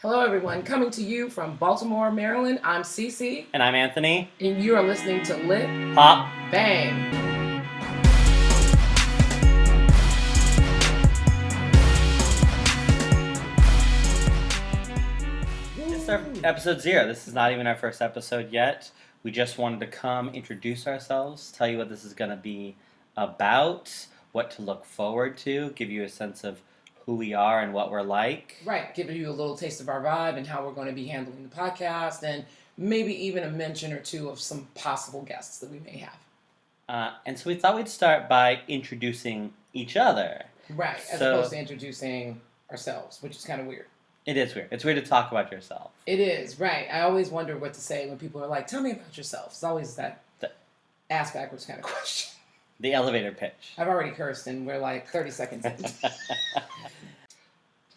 Hello, everyone. Coming to you from Baltimore, Maryland. I'm Cece, And I'm Anthony. and you are listening to Lit Pop. Bang. Our episode zero. This is not even our first episode yet. We just wanted to come introduce ourselves, tell you what this is going to be about, what to look forward to, give you a sense of who we are and what we're like. Right, giving you a little taste of our vibe and how we're going to be handling the podcast, and maybe even a mention or two of some possible guests that we may have. Uh, and so we thought we'd start by introducing each other. Right, as So- opposed to introducing ourselves, which is kind of weird. It is weird. It's weird to talk about yourself. It is, right. I always wonder what to say when people are like, tell me about yourself. It's always that The- ass backwards kind of question. The elevator pitch. I've already cursed and we're like 30 seconds in.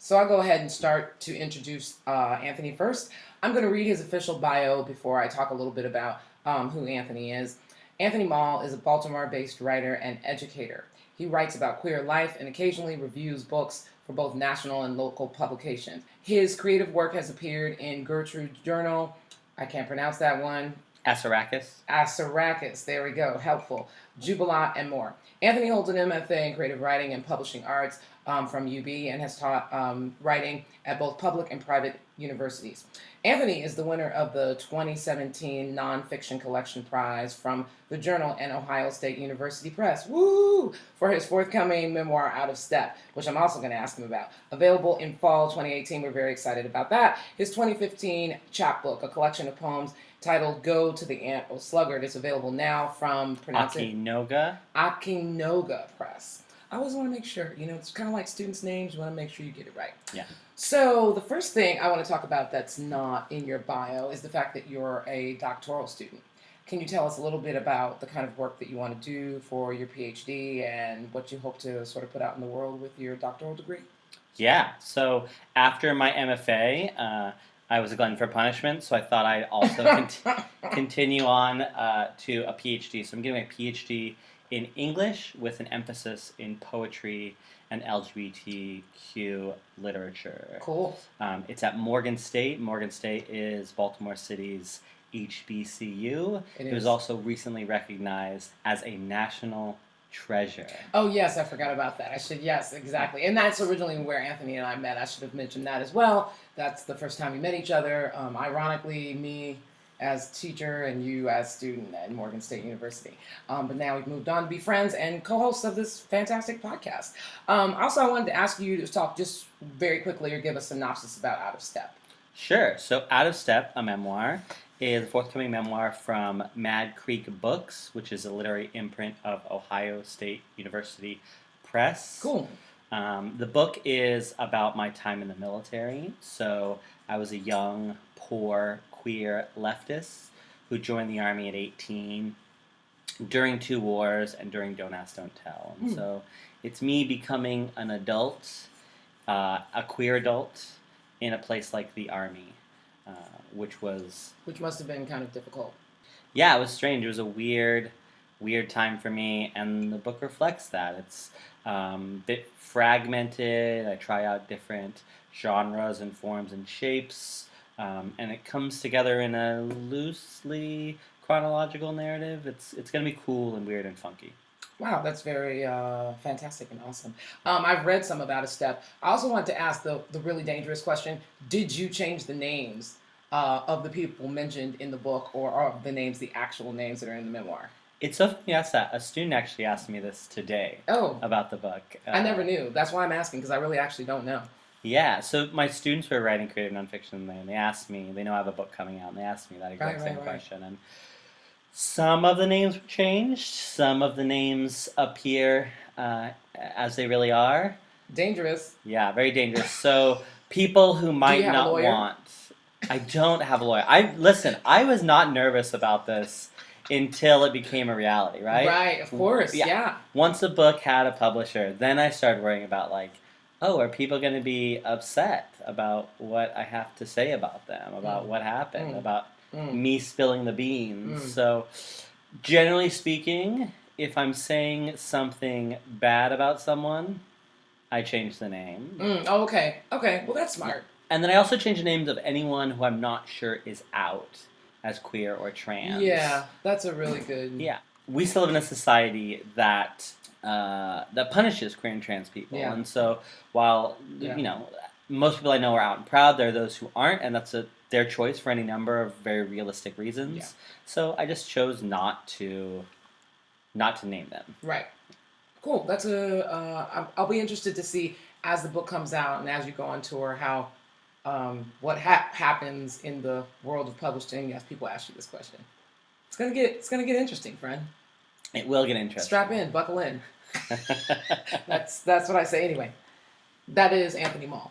So I'll go ahead and start to introduce uh, Anthony first. I'm going to read his official bio before I talk a little bit about um, who Anthony is. Anthony Moll is a Baltimore based writer and educator. He writes about queer life and occasionally reviews books for both national and local publications. His creative work has appeared in Gertrude Journal. I can't pronounce that one. Assaracus. Assaracus, there we go, helpful, Jubilant, and more. Anthony holds an MFA in creative writing and publishing arts um, from UB and has taught um, writing at both public and private universities. Anthony is the winner of the 2017 Nonfiction Collection Prize from the Journal and Ohio State University Press. Woo! For his forthcoming memoir, Out of Step, which I'm also going to ask him about. Available in fall 2018. We're very excited about that. His 2015 chapbook, a collection of poems titled Go to the Ant O Sluggard, is available now from Akinoga. Akinoga Press. I always want to make sure, you know, it's kind of like students' names. You want to make sure you get it right. Yeah. So, the first thing I want to talk about that's not in your bio is the fact that you're a doctoral student. Can you tell us a little bit about the kind of work that you want to do for your PhD and what you hope to sort of put out in the world with your doctoral degree? Yeah. So after my MFA, uh, I was a glutton for punishment, so I thought I'd also cont- continue on uh, to a PhD. So I'm getting my PhD in English with an emphasis in poetry and LGBTQ literature. cool. Um, it's at Morgan State. Morgan State is Baltimore City's HBCU. It It was also recently recognized as a national treasure. Oh yes, I forgot about that. I should yes, exactly. And that's originally where Anthony and I met. I should have mentioned that as well. That's the first time we met each other. Um, ironically, me as teacher and you as student at Morgan State University. Um, but now we've moved on to be friends and co-hosts of this fantastic podcast. Um, also, I wanted to ask you to talk just very quickly or give a synopsis about Out of Step. Sure. So, Out of Step, a memoir, is a forthcoming memoir from Mad Creek Books, which is a literary imprint of Ohio State University Press. Cool. Um, the book is about my time in the military. So, I was a young, poor, queer leftists who joined the Army at 18 during two wars and during Don't Ask, Don't Tell. And Hmm. so, it's me becoming an adult, uh, a queer adult, in a place like the Army, uh, which was Which must have been kind of difficult. yeah, it was strange. It was a weird, weird time for me, and the book reflects that. It's um, a bit fragmented. I try out different genres and forms and shapes, um, and it comes together in a loosely chronological narrative. It's it's gonna be cool and weird and funky. Wow, that's very uh, fantastic and awesome. Um, I've read some about a step. I also wanted to ask the, the really dangerous question Did you change the names uh, of the people mentioned in the book or are the names the actual names that are in the memoir? It's so funny you asked that. A student actually asked me this today Oh, about the book. I Uh, never knew. That's why I'm asking because I really actually don't know. Yeah, so my students were writing creative nonfiction, and they asked me. They know I have a book coming out, and they asked me that exact Right, same right, question. And some of the names were changed. Some of the names appear uh, as they really are. Dangerous. Yeah, very dangerous. So people who might not want. I don't have a lawyer. I listen. I was not nervous about this until it became a reality. Right. Right, of course. Yeah. Yeah. Once a book had a publisher, then I started worrying about like, oh, are people going to be upset about what I have to say about them, about Mm. what happened, Mm. about Mm. me spilling the beans? Mm. So, generally speaking, if I'm saying something bad about someone, I change the name. Mm. Oh, okay. Okay. Well, that's smart. And then I also change the names of anyone who I'm not sure is out as queer or trans. Yeah, that's a really good. Yeah. We still live in a society that uh, that punishes queer and trans people. Yeah. And so while Yeah. you know most people I know are out and proud, there are those who aren't, and that's a their choice for any number of very realistic reasons. Yeah. So I just chose not to not to name them. Right. Cool. That's a. Uh, I'll- be interested to see as the book comes out and as you go on tour how um, what ha- happens in the world of publishing as people ask you this question. It's gonna get it's gonna get interesting, friend. It will get interesting. Strap in, buckle in. That's that's what I say anyway. That is Anthony Moll.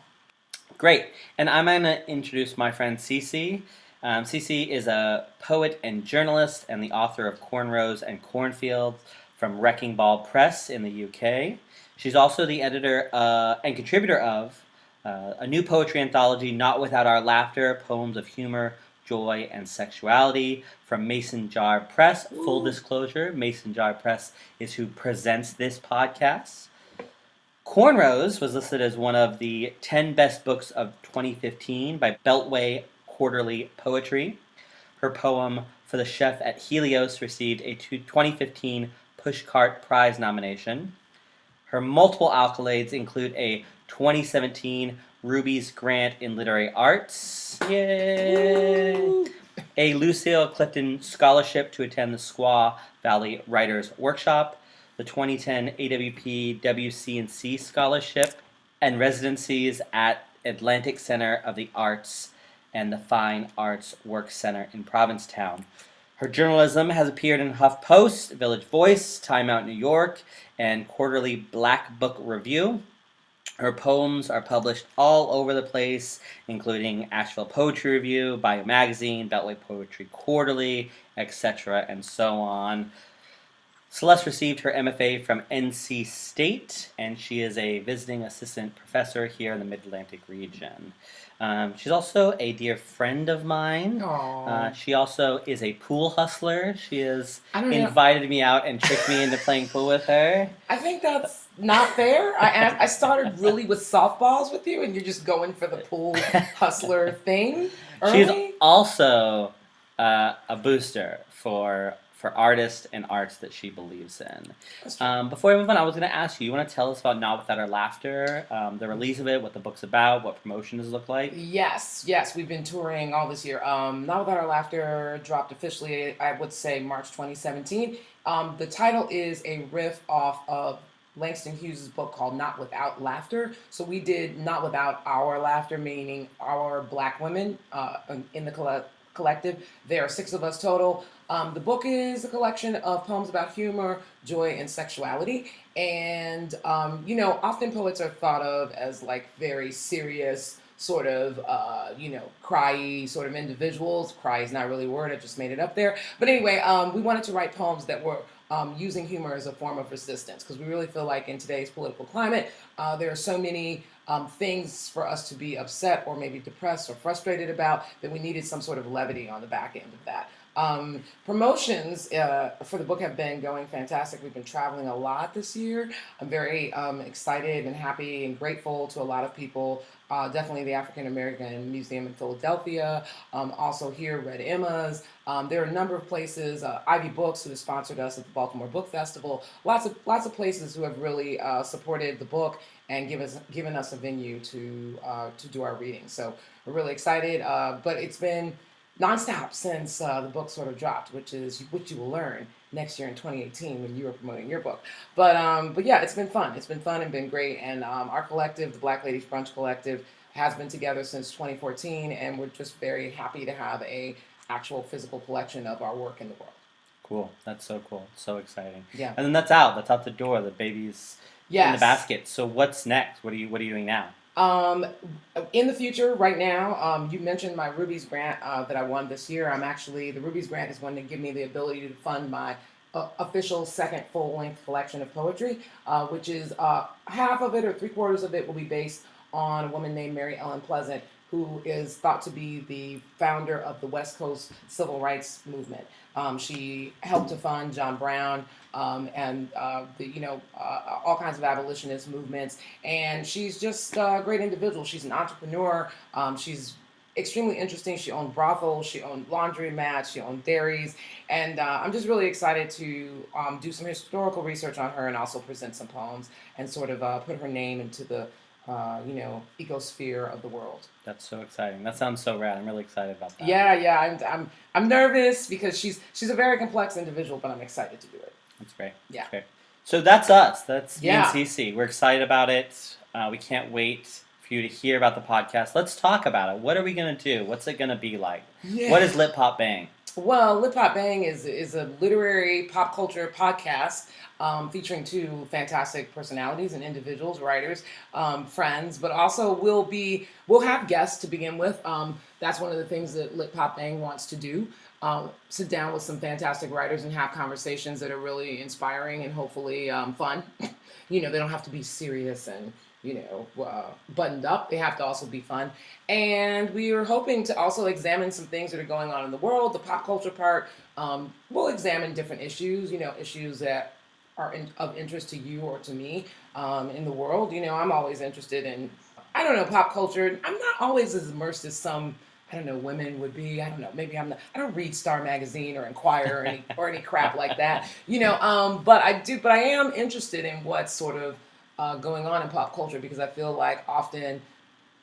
Great. And I'm going to introduce my friend Cece. Um, Cece is a poet and journalist and the author of Cornrows and Cornfields from Wrecking Ball Press in the UK. She's also the editor uh, and contributor of uh, a new poetry anthology, Not Without Our Laughter Poems of Humor, Joy, and Sexuality from Mason Jar Press. Full disclosure Mason Jar Press is who presents this podcast. Cornrows was listed as one of the 10 best books of 2015 by Beltway Quarterly Poetry. Her poem For the Chef at Helios received a 2015 Pushcart Prize nomination. Her multiple accolades include a 2017 Ruby's Grant in Literary Arts. Yay! Woo! a Lucille Clifton Scholarship to attend the Squaw Valley Writers Workshop, the 2010 AWP WC&C Scholarship, and residencies at Atlantic Center of the Arts and the Fine Arts Work Center in Provincetown. Her journalism has appeared in HuffPost, Village Voice, Time Out New York, and Quarterly Black Book Review. Her poems are published all over the place, including Asheville Poetry Review, Bio Magazine, Beltway Poetry Quarterly, etc., and so on. Celeste received her MFA from NC State, and she is a visiting assistant professor here in the Mid Atlantic region. Um, she's also a dear friend of mine. Uh, she also is a pool hustler. She has I don't know. invited me out and tricked me into playing pool with her. I think that's not fair. I I I started really with softballs with you, and you're just going for the pool hustler thing. She's also uh, a booster for for artists and arts that she believes in. Um, before we move on, I was going to ask you. You want to tell us about Not Without Our Laughter, um, the release of it, what the book's about, what promotion promotions look like. Yes, yes, we've been touring all this year. Um, Not Without Our Laughter dropped officially, I would say, March 2017. Um, the title is a riff off of Langston Hughes' book called Not Without Laughter. So we did Not Without Our Laughter, meaning our black women uh, in the colle- collective. There are six of us total. Um, the book is a collection of poems about humor, joy, and sexuality. And, um, you know, often poets are thought of as like very serious, sort of, uh, you know, cryy sort of individuals. Cry is not really a word, I just made it up there. But anyway, um, we wanted to write poems that were um, using humor as a form of resistance because we really feel like in today's political climate, uh, there are so many um, things for us to be upset or maybe depressed or frustrated about that we needed some sort of levity on the back end of that. Um, promotions uh, for the book have been going fantastic. We've been traveling a lot this year. I'm very um, excited and happy and grateful to a lot of people. Uh, definitely the African American Museum in Philadelphia. Um, also here, Red Emma's. Um, there are a number of places. Uh, Ivy Books, who has sponsored us at the Baltimore Book Festival. Lots of lots of places who have really uh, supported the book and give us given us a venue to uh, to do our reading. So we're really excited. Uh, but it's been nonstop since uh, the book sort of dropped, which is what you will learn next year in 2018 when you are promoting your book. But um, but yeah, it's been fun. It's been fun and been great. And um, our collective, the Black Ladies Brunch Collective, has been together since 2014, and we're just very happy to have a actual physical collection of our work in the world. Cool. That's so cool. So exciting. Yeah. And then that's out. That's out the door. The baby's Yes. in the basket. So what's next? What are you What are you doing now? Um, in the future, right now, um, you mentioned my Ruby's grant uh, that I won this year. I'm actually the Ruby's grant is going to give me the ability to fund my uh, official second full length collection of poetry, uh, which is uh, half of it or three quarters of it will be based on a woman named Mary Ellen Pleasant, who is thought to be the founder of the West Coast Civil Rights Movement. Um, she helped to fund John Brown um, and uh, the, you know uh, all kinds of abolitionist movements, and she's just a great individual. She's an entrepreneur. Um, she's extremely interesting. She owned brothels, she owned laundromats, she owned dairies, and uh, I'm just really excited to um, do some historical research on her and also present some poems and sort of uh, put her name into the uh, you know ecosphere of the world. That's so exciting. That sounds so rad. I'm really excited about that. Yeah, yeah. I'm I'm I'm nervous because she's she's a very complex individual, but I'm excited to do it. That's great. Yeah. That's great. So that's us. That's Yeah. me and Cece. We're excited about it. Uh, we can't wait for you to hear about the podcast. Let's talk about it. What are we gonna do? What's it gonna be like? Yeah. What is Lit Pop Bang? Well, Lit Pop Bang is is a literary pop culture podcast um, featuring two fantastic personalities and individuals, writers, um, friends, but also we'll be we'll have guests to begin with. Um, that's one of the things that Lit Pop Bang wants to do. Um, sit down with some fantastic writers and have conversations that are really inspiring and hopefully um, fun. you know, they don't have to be serious and you know uh, buttoned up. They have to also be fun. And we are hoping to also examine some things that are going on in the world, the pop culture part. Um, we'll examine different issues, you know, issues that are in, of interest to you or to me um, in the world. You know, I'm always interested in, I don't know, pop culture. I'm not always as immersed as some. I don't know, women would be. I don't know. Maybe I'm not. I don't read Star Magazine or Inquirer or any or any crap like that. You know, um, but I do. But I am interested in what sort of uh, going on in pop culture because I feel like often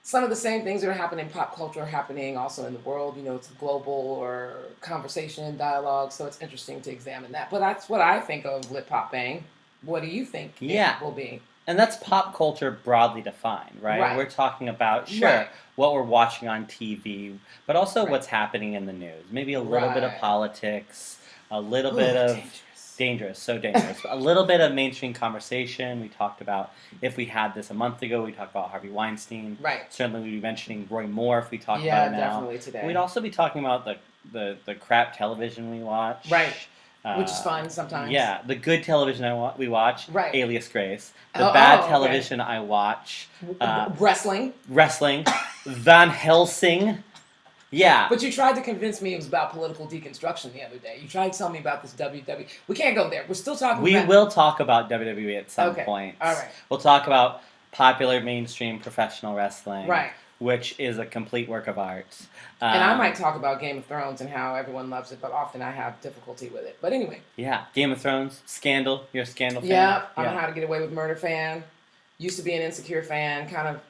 some of the same things that are happening in pop culture are happening also in the world. You know, it's global or conversation, dialogue. So it's interesting to examine that. But that's what I think of Lit Pop Bang. What do you think it Yeah. will be? And that's pop culture broadly defined, right? Right. We're talking about sure Right. what we're watching on TV, but also Right. what's happening in the news. Maybe a little bit of politics, a little Ooh, bit of dangerous. Dangerous, so dangerous. a little bit of mainstream conversation. We talked about if we had this a month ago, we talked about Harvey Weinstein. Right. Certainly, we'd be mentioning Roy Moore if we talked Yeah, about it now. definitely today. We'd also be talking about the the, the crap television we watch. Right. Uh, Which is fun sometimes. Yeah, the good television I wa- we watch, Right. Alias Grace. The Oh, bad oh, okay. television I watch, uh, Wrestling. wrestling, Van Helsing. Yeah, But you tried to convince me it was about political deconstruction the other day. You tried to tell me about this WWE. We can't go there. We're still talking we about will talk about WWE at some Okay, point. all right. We'll talk about popular mainstream professional wrestling, Right. Which is a complete work of art. And I Um, might talk about Game of Thrones and how everyone loves it, but often I have difficulty with it. But anyway, Yeah, Game of Thrones, Scandal. You're a Scandal fan. yeah, I'm a How to Get Away with Murder fan. Used to be an Insecure fan, kind of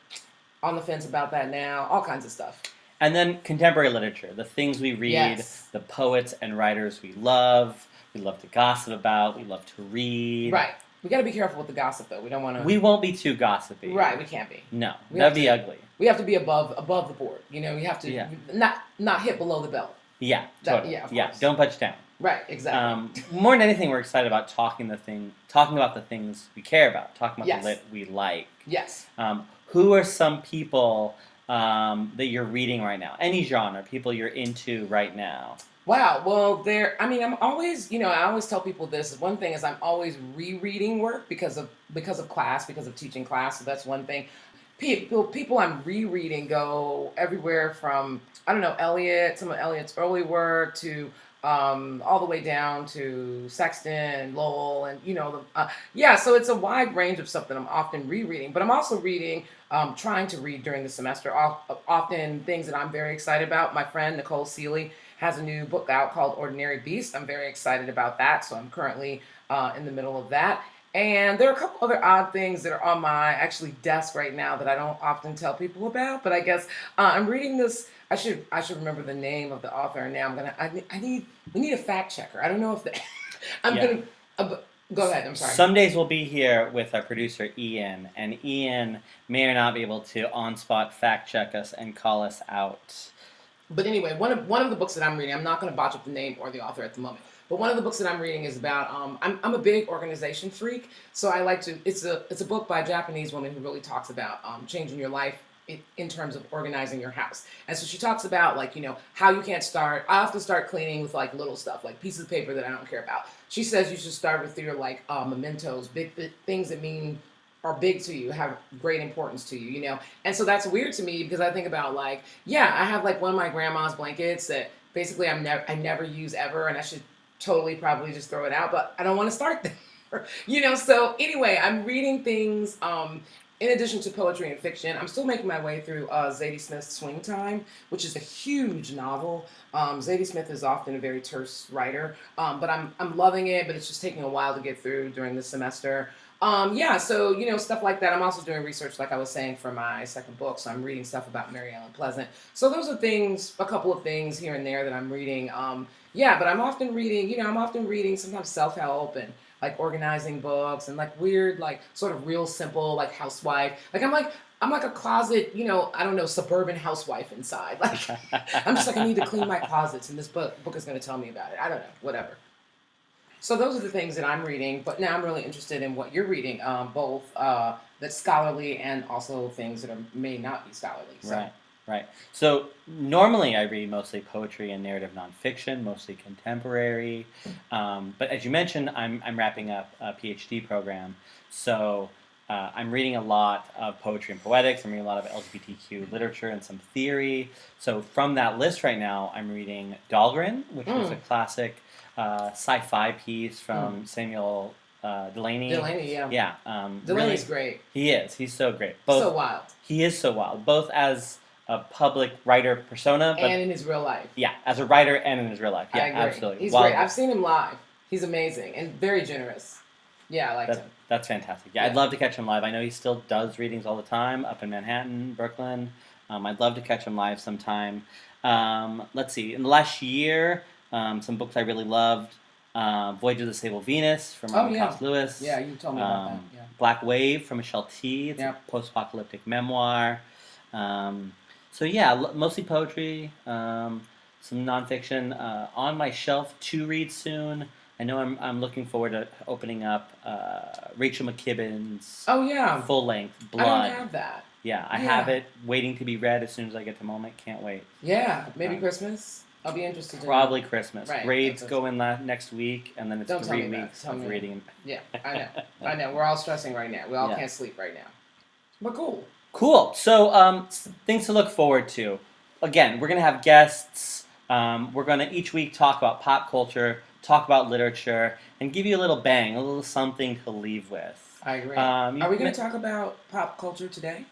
on the fence about that now. All kinds of stuff. And then contemporary literature, the things we read, Yes. the poets and writers we love, we love to gossip about, we love to read. Right. We got to be careful with the gossip, though. We don't want to. We won't be too gossipy. right. We can't be. No, We that'd be ugly. We have to be above above the board. You know, we have to Yeah. not not hit below the belt. Yeah, That- totally. yeah, yeah. Don't punch down. Right. Exactly. Um, more than anything, we're excited about talking the thing, talking about the things we care about, talking about Yes. the lit we like. yes. Um, who are some people um, that you're reading right now? Any genre, people you're into right now? Wow. Well, there. I mean, I'm always, you know, I always tell people this. One thing is I'm always rereading work because of because of class, because of teaching class. So that's one thing. People, people I'm rereading go everywhere from I don't know Eliot, some of Eliot's early work to um, all the way down to Sexton, Lowell, and you know, the, uh, yeah. So it's a wide range of stuff that I'm often rereading. But I'm also reading, um, trying to read during the semester. Often things that I'm very excited about. My friend Nicole Sealey has a new book out called Ordinary Beast. I'm very excited about that. So I'm currently uh, in the middle of that. And there are a couple other odd things that are on my actually desk right now that I don't often tell people about. But I guess uh, I'm reading this. I should I should remember the name of the author. And now I'm gonna I, need- I need we need a fact checker. I don't know if the I'm Yeah. gonna uh, go ahead. I'm sorry. Some days we'll be here with our producer Ian, and Ian may or not be able to on spot fact check us and call us out. But anyway, one of one of the books that I'm reading, I'm not going to botch up the name or the author at the moment. But one of the books that I'm reading is about. Um, I'm I'm a big organization freak, so I like to. It's a it's a book by a Japanese woman who really talks about um, changing your life in, in terms of organizing your house. And so she talks about like you know how you can't start. I often start cleaning with like little stuff, like pieces of paper that I don't care about. She says you should start with your like uh, mementos, big, big things that mean are big to you, have great importance to you, you know. And so that's weird to me because I think about like, yeah, I have like one of my grandma's blankets that basically I'm never I never use ever, and I should totally probably just throw it out, but I don't want to start there. you know, so anyway, I'm reading things. Um, in addition to poetry and fiction, I'm still making my way through uh, Zadie Smith's Swing Time, which is a huge novel. Um, Zadie Smith is often a very terse writer, um, but I'm I'm loving it. But it's just taking a while to get through during the semester. Um, yeah, so you know stuff like that. I'm also doing research, like I was saying, for my second book. So I'm reading stuff about Mary Ellen Pleasant. So those are things, a couple of things here and there that I'm reading. Um, yeah, but I'm often reading. You know, I'm often reading sometimes self help and like organizing books and like weird, like sort of real simple, like housewife. Like I'm like I'm like a closet, you know, I don't know, suburban housewife inside. Like I'm just like I need to clean my closets, and this book book is going to tell me about it. I don't know, whatever. So those are the things that I'm reading, but now I'm really interested in what you're reading, um, both uh, that's scholarly and also things that are, may not be scholarly. So. Right, right. So normally I read mostly poetry and narrative nonfiction, mostly contemporary. Um, but as you mentioned, I'm, I'm wrapping up a PhD program. So uh, I'm reading a lot of poetry and poetics. I'm reading a lot of LGBTQ literature and some theory. So from that list right now, I'm reading Dhalgren, which is Mm. a classic uh, sci-fi piece from Samuel uh, Delany. Delany, yeah. Yeah, um, Delany's really- great. He is. He's so great. Both so wild. he is so wild, both as a public writer persona, but and in his real life. yeah, as a writer and in his real life. Yeah, I agree. absolutely. He's great. I've seen him live. He's amazing and very generous. Yeah, I like That, him. that's fantastic. Yeah, I'd love to catch him live. I know he still does readings all the time up in Manhattan, Brooklyn. Um, I'd love to catch him live sometime. Um, let's see. In the last year, um, some books I really loved: uh, "Voyage of the Sable Venus" from Oh, Robin yeah. Coste Lewis. Yeah, you told me about Um, that. Yeah. Black Wave from Michelle Tea. It's Yeah. a post-apocalyptic memoir. Um, so yeah, l- mostly poetry, um, some nonfiction. Uh, on my shelf to read soon. I know I'm, I'm looking forward to opening up uh, Rachel McKibbens' Oh yeah. full-length Blood. I don't have that. yeah, I Yeah. have it waiting to be read as soon as I get the moment. Can't wait. Yeah, maybe Um, Christmas. I'll be interested. Probably Christmas. Right, Grades that's- go in la- next week, and then it's Don't tell three me that. weeks Tell of me. reading. Yeah, I know. I know. We're all stressing right now. We all Yeah. can't sleep right now. But cool. Cool. So, um, things to look forward to. Again, we're going to have guests. Um, we're going to each week talk about pop culture, talk about literature, and give you a little bang, a little something to leave with. I agree. Um, Are we to talk about pop culture today?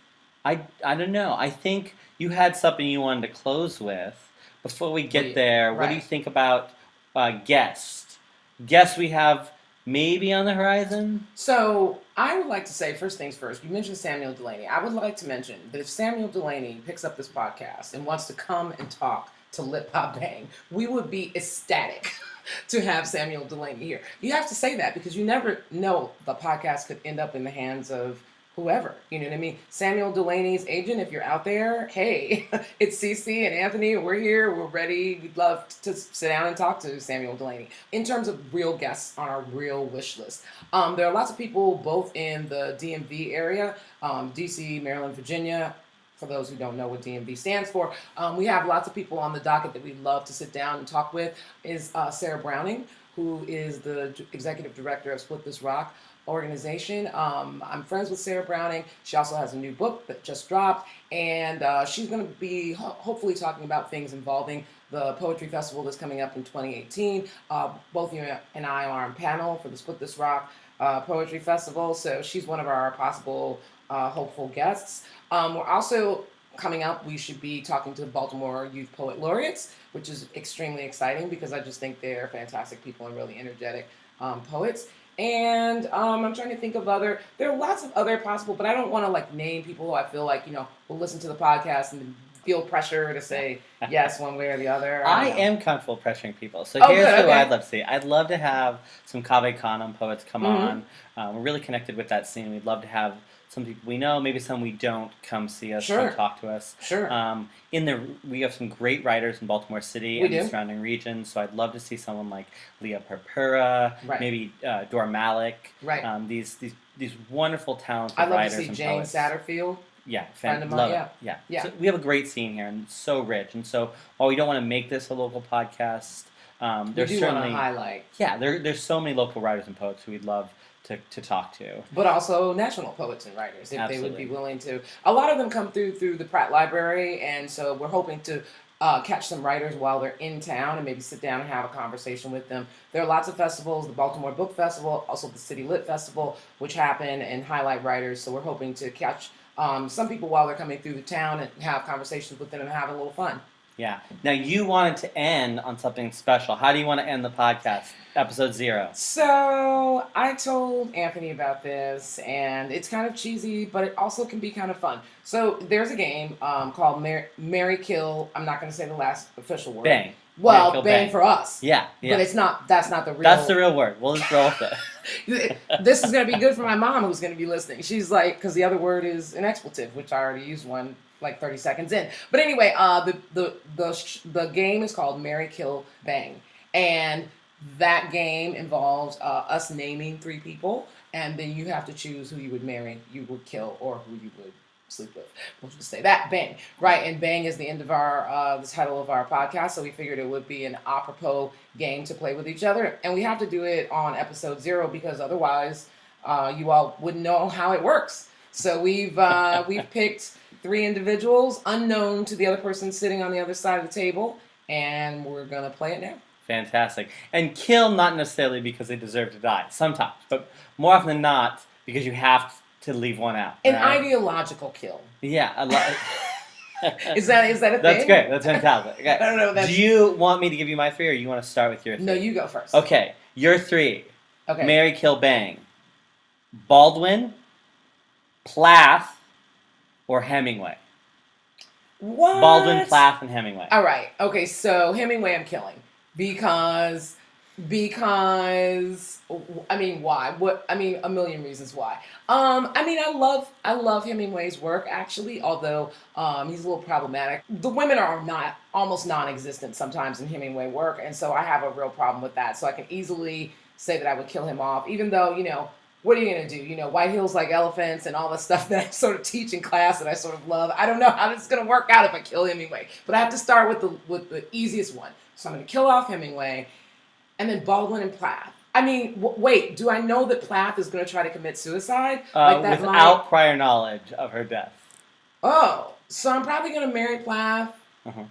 I, I don't know. I think you had something you wanted to close with. Before we get there, what do you think about uh, guests? Guests we have maybe on the horizon? So I would like to say first things first. You mentioned Samuel Delany. I would like to mention that if Samuel Delany picks up this podcast and wants to come and talk to Lit Pop Bang, we would be ecstatic to have Samuel Delany here. You have to say that because you never know the podcast could end up in the hands of whoever. You know what I mean? Samuel Delany's agent, if you're out there, hey, it's Cece and Anthony. We're here. We're ready. We'd love to sit down and talk to Samuel Delany. In terms of real guests on our real wish list, um, there are lots of people both in the DMV area, um, DC, Maryland, Virginia. For those who don't know what DMV stands for, um, we have lots of people on the docket that we'd love to sit down and talk with. Is uh, Sarah Browning, who is the executive director of Split This Rock organization. Um, I'm friends with Sarah Browning. She also has a new book that just dropped, and uh, she's going to be ho- hopefully talking about things involving the poetry festival that's coming up in 2018. Uh, both you and I are on panel for the Split This Rock uh, Poetry Festival, so she's one of our possible uh, hopeful guests. Um, we're also coming up, we should be talking to the Baltimore Youth Poet Laureates, which is extremely exciting because I just think they're fantastic people and really energetic um, poets. And um, I'm trying to think of other. There are lots of other possible, but I don't want to like name people who I feel like you know will listen to the podcast and feel pressure to say yes one way or the other. I don't am comfortable pressuring people. So Oh, here's good, who okay. I'd love to see. I'd love to have some Cave Canem poets come Mhm. on. Um, we're really connected with that scene. We'd love to have some people we know, maybe some we don't, come see us, Sure. come talk to us. Sure. Um, in the we have some great writers in Baltimore City We and the do. surrounding regions. So I'd love to see someone like Lia Purpura, Right. maybe uh, Dora Malech. right. Um, these these these wonderful talented I'd love to see Jane poets. Satterfield. Yeah, fan, love yeah. it. Yeah, Yeah. So we have a great scene here and so rich. And so while we don't want to make this a local podcast, um, there's certainly highlight. yeah, there, there's so many local writers and poets who we'd love to, to talk to. but also national poets and writers if they would be willing to. A lot of them come through through the Pratt Library, and so we're hoping to uh, catch some writers while they're in town and maybe sit down and have a conversation with them. There are lots of festivals: the Baltimore Book Festival, also the City Lit Festival, which happen and highlight writers. So we're hoping to catch. Um, some people while they're coming through the town and have conversations with them and have a little fun. Yeah. Now you wanted to end on something special. How do you want to end the podcast? Episode zero. So I told Anthony about this, and it's kind of cheesy, but it also can be kind of fun. So there's a game um, called Mar- Mary Kill. I'm not going to say the last official word. Bang. Well, bang, Bang. for us. Yeah. But it's not. That's not the real. That's the real word. We'll just roll with it. this is going to be good for my mom who's going to be listening. She's like, because the other word is an expletive, which I already used one like 30 seconds in. But anyway, uh, the the the sh- the game is called Mary Kill Bang, and that game involves uh, us naming three people, and then you have to choose who you would marry, you would kill, or who you would sleep with. We'll just say that bang, right? And bang is the end of our uh, the title of our podcast, so we figured it would be an apropos game to play with each other, and we have to do it on episode zero because otherwise, uh, you all wouldn't know how it works. So we've uh, we've picked three individuals unknown to the other person sitting on the other side of the table, and we're gonna play it now. Fantastic. And kill not necessarily because they deserve to die. Sometimes, but more often than not because you have to leave one out. An right? ideological kill. Yeah. A lot. Is that is that a That's thing? great. That's fantastic. Okay. I don't know. That's, Do you want me to give you my three, or you want to start with your? Three? no, you go first. Okay, your three. Okay. Mary Kill Bang. Baldwin, Plath, or Hemingway. what? Baldwin, Plath, and Hemingway. All right. Okay. So Hemingway, I'm killing because because I mean why? What I mean a million reasons why. Um, I mean I love I love Hemingway's work actually, although um, he's a little problematic. The women are not almost non-existent sometimes in Hemingway work, and so I have a real problem with that. So I can easily say that I would kill him off, even though you know. What are you gonna do? You know, white heels like elephants and all the stuff that I sort of teach in class that I sort of love. I don't know how this is gonna work out if I kill Hemingway, but I have to start with the with the easiest one. So I'm gonna kill off Hemingway, and then Baldwin and Plath. I mean, w- wait, do I know that Plath is going to try to commit suicide? Uh, that without prior knowledge of her death. Oh, so I'm probably going to marry Plath. Uh-huh.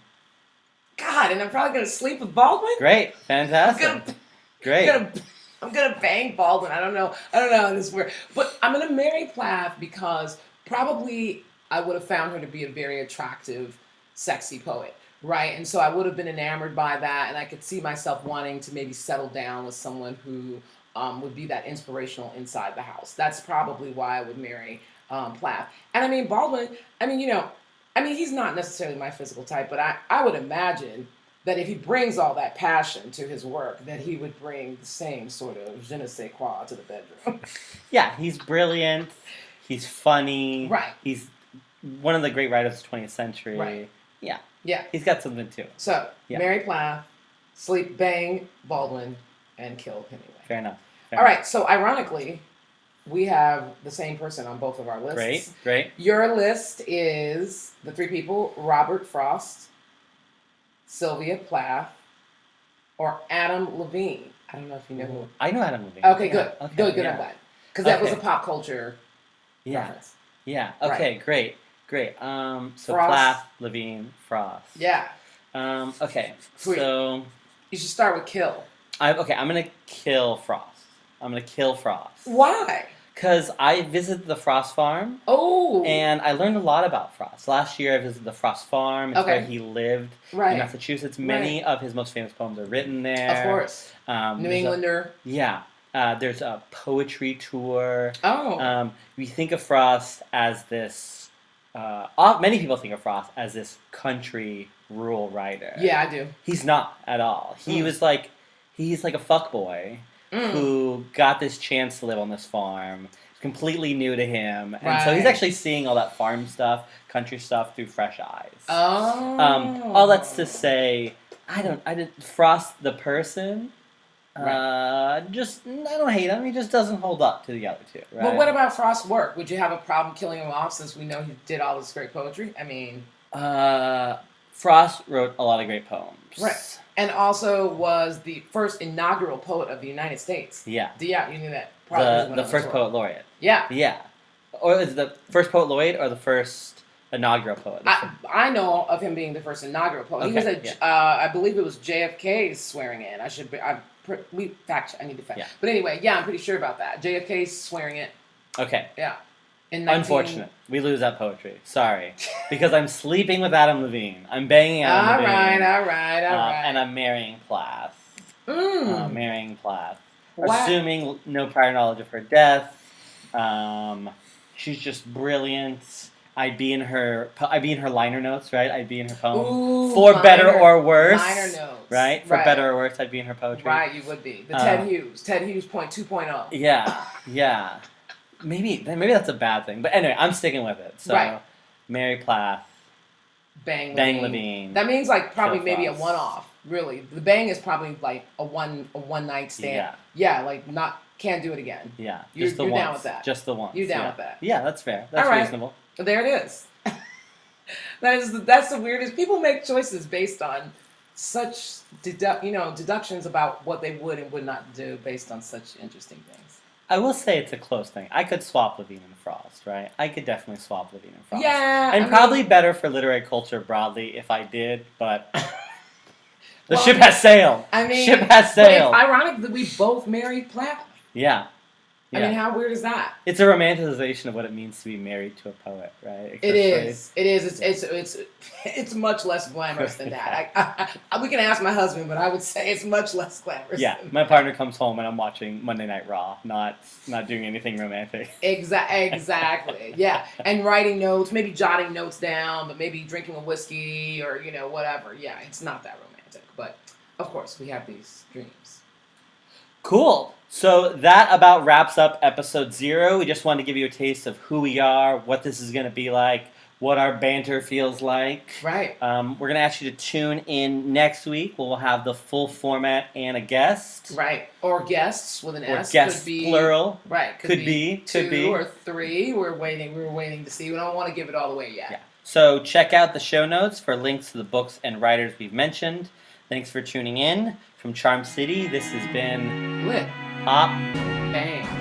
God, and I'm probably going to sleep with Baldwin. Great, I'm fantastic, gonna, great. I'm gonna, I'm gonna bang Baldwin. I don't know. I don't know how this works, but I'm gonna marry Plath because probably I would have found her to be a very attractive, sexy poet, right? And so I would have been enamored by that, and I could see myself wanting to maybe settle down with someone who um, would be that inspirational inside the house. That's probably why I would marry um, Plath. And I mean Baldwin. I mean, you know, I mean he's not necessarily my physical type, but I I would imagine that if he brings all that passion to his work, that he would bring the same sort of je ne sais quoi to the bedroom. Yeah, he's brilliant. He's funny. right. He's one of the great writers of the 20th century. Right. Yeah. Yeah. He's got something too. So, Yeah. Mary Plath, sleep, bang, Baldwin, and kill Hemingway. Fair enough. Fair All enough. right. So, ironically, we have the same person on both of our lists. Great, great. Your list is the three people Robert Frost, Sylvia Plath, or Adam Levine. I don't know if you know who. I know Adam Levine. Okay, Yeah, good. Okay, good, good. yeah. I'm glad. Because that was a pop culture Yeah, reference. yeah. Right. Okay, great, great. Um, so Frost. Plath, Levine, Frost. Yeah. Um, okay, Sweet. so You should start with kill. I okay. I'm gonna kill Frost. I'm gonna kill Frost Why? Because I visited the Frost farm Oh. and I learned a lot about Frost. Last year I visited the Frost farm. It's Okay. where he lived right. in. Massachusetts. Many of his most famous poems are written there. Of course. Um, New there's a- Englander. yeah. Uh, there's a poetry tour. Oh. Um, we think of Frost as this. Uh, uh, many people think of Frost as this country rural writer. yeah, I do. He's not at all. He Mm. was like, he's like a fuck boy Mm. who got this chance to live on this farm. It's completely new to him, and so he's actually seeing all that farm stuff, country stuff through fresh eyes. Oh. Um, all that's to say, I don't, I did Frost the person. Uh, just I don't hate him. He just doesn't hold up to the other two. Right? But what about Frost's work? Would you have a problem killing him off since we know he did all this great poetry? I mean, Uh, Frost wrote a lot of great poems. Right. And also was the first inaugural poet of the United States. Yeah. Yeah, you knew that. The, the first poet laureate. Yeah, Yeah. Or is the first poet laureate or the first inaugural poet? I, I know of him being the first inaugural poet. he was Okay, a, uh, I believe it was JFK's swearing in. I should be, I, we fact, I need to fact. Yeah. But anyway, yeah, I'm pretty sure about that. JFK's swearing it. okay. Yeah. In 19 Unfortunate. We lose that poetry. Sorry. because I'm sleeping with Adam Levine. I'm banging Adam All Levine. right, all right, all uh, right. And I'm marrying Plath. Mm. Uh, marrying Plath. Wow. Assuming no prior knowledge of her death. Um, she's just brilliant. I'd be in her. I'd be in her liner notes, right? I'd be in her poem. Ooh, For better or worse, Liner notes. right? For right. better or worse, I'd be in her poetry. Right, you would be. The Uh, Ted Hughes. Ted Hughes point 2.0. Yeah, yeah. Maybe maybe that's a bad thing, but anyway, I'm sticking with it. So, Right. Mary Plath, Bang Bang Levine. Levine. That means like probably Phil maybe a one off. Really, the bang is probably like a one a one night stand. Yeah. Yeah, like not can't do it again. yeah, You're- just the you're once. down with that. Just the one. You down yeah. with that? Yeah, that's fair. That's All right. reasonable. There it is. that is that's the weirdest. People make choices based on such dedu- you know deductions about what they would and would not do based on such interesting things. I will say it's a close thing. I could swap Levine and Frost, right? I could definitely swap Levine and Frost. Yeah, And I probably mean, better for literary culture broadly if I did, but the Well, ship has sailed. I mean, ship has it's sailed. ironic that we both married Plath. yeah. I mean, how weird is that? it's a romanticization of what it means to be married to a poet, right? It Especially- is. It is. It's, it's it's it's much less glamorous than that. I, I, I, we can ask my husband, but I would say it's much less glamorous. Yeah, than my partner comes home and I'm watching Monday Night Raw, not not doing anything romantic. Exa- exactly. Yeah, and writing notes, maybe jotting notes down, but maybe drinking a whiskey or you know whatever. Yeah, it's not that romantic, but of course we have these dreams. Cool. So that about wraps up episode zero. We just wanted to give you a taste of who we are, what this is going to be like, what our banter feels like. Right. Um, we're going to ask you to tune in next week. Where we'll have the full format and a guest. Right. Or guests with an Or S. guests could be plural. Right. Could, Could be, be, two could be. or three. We're waiting. We're waiting to see. We don't want to give it all away yet. Yeah. So check out the show notes for links to the books and writers we've mentioned. Thanks for tuning in. From Charm City, this has been Lit. Pop Bang.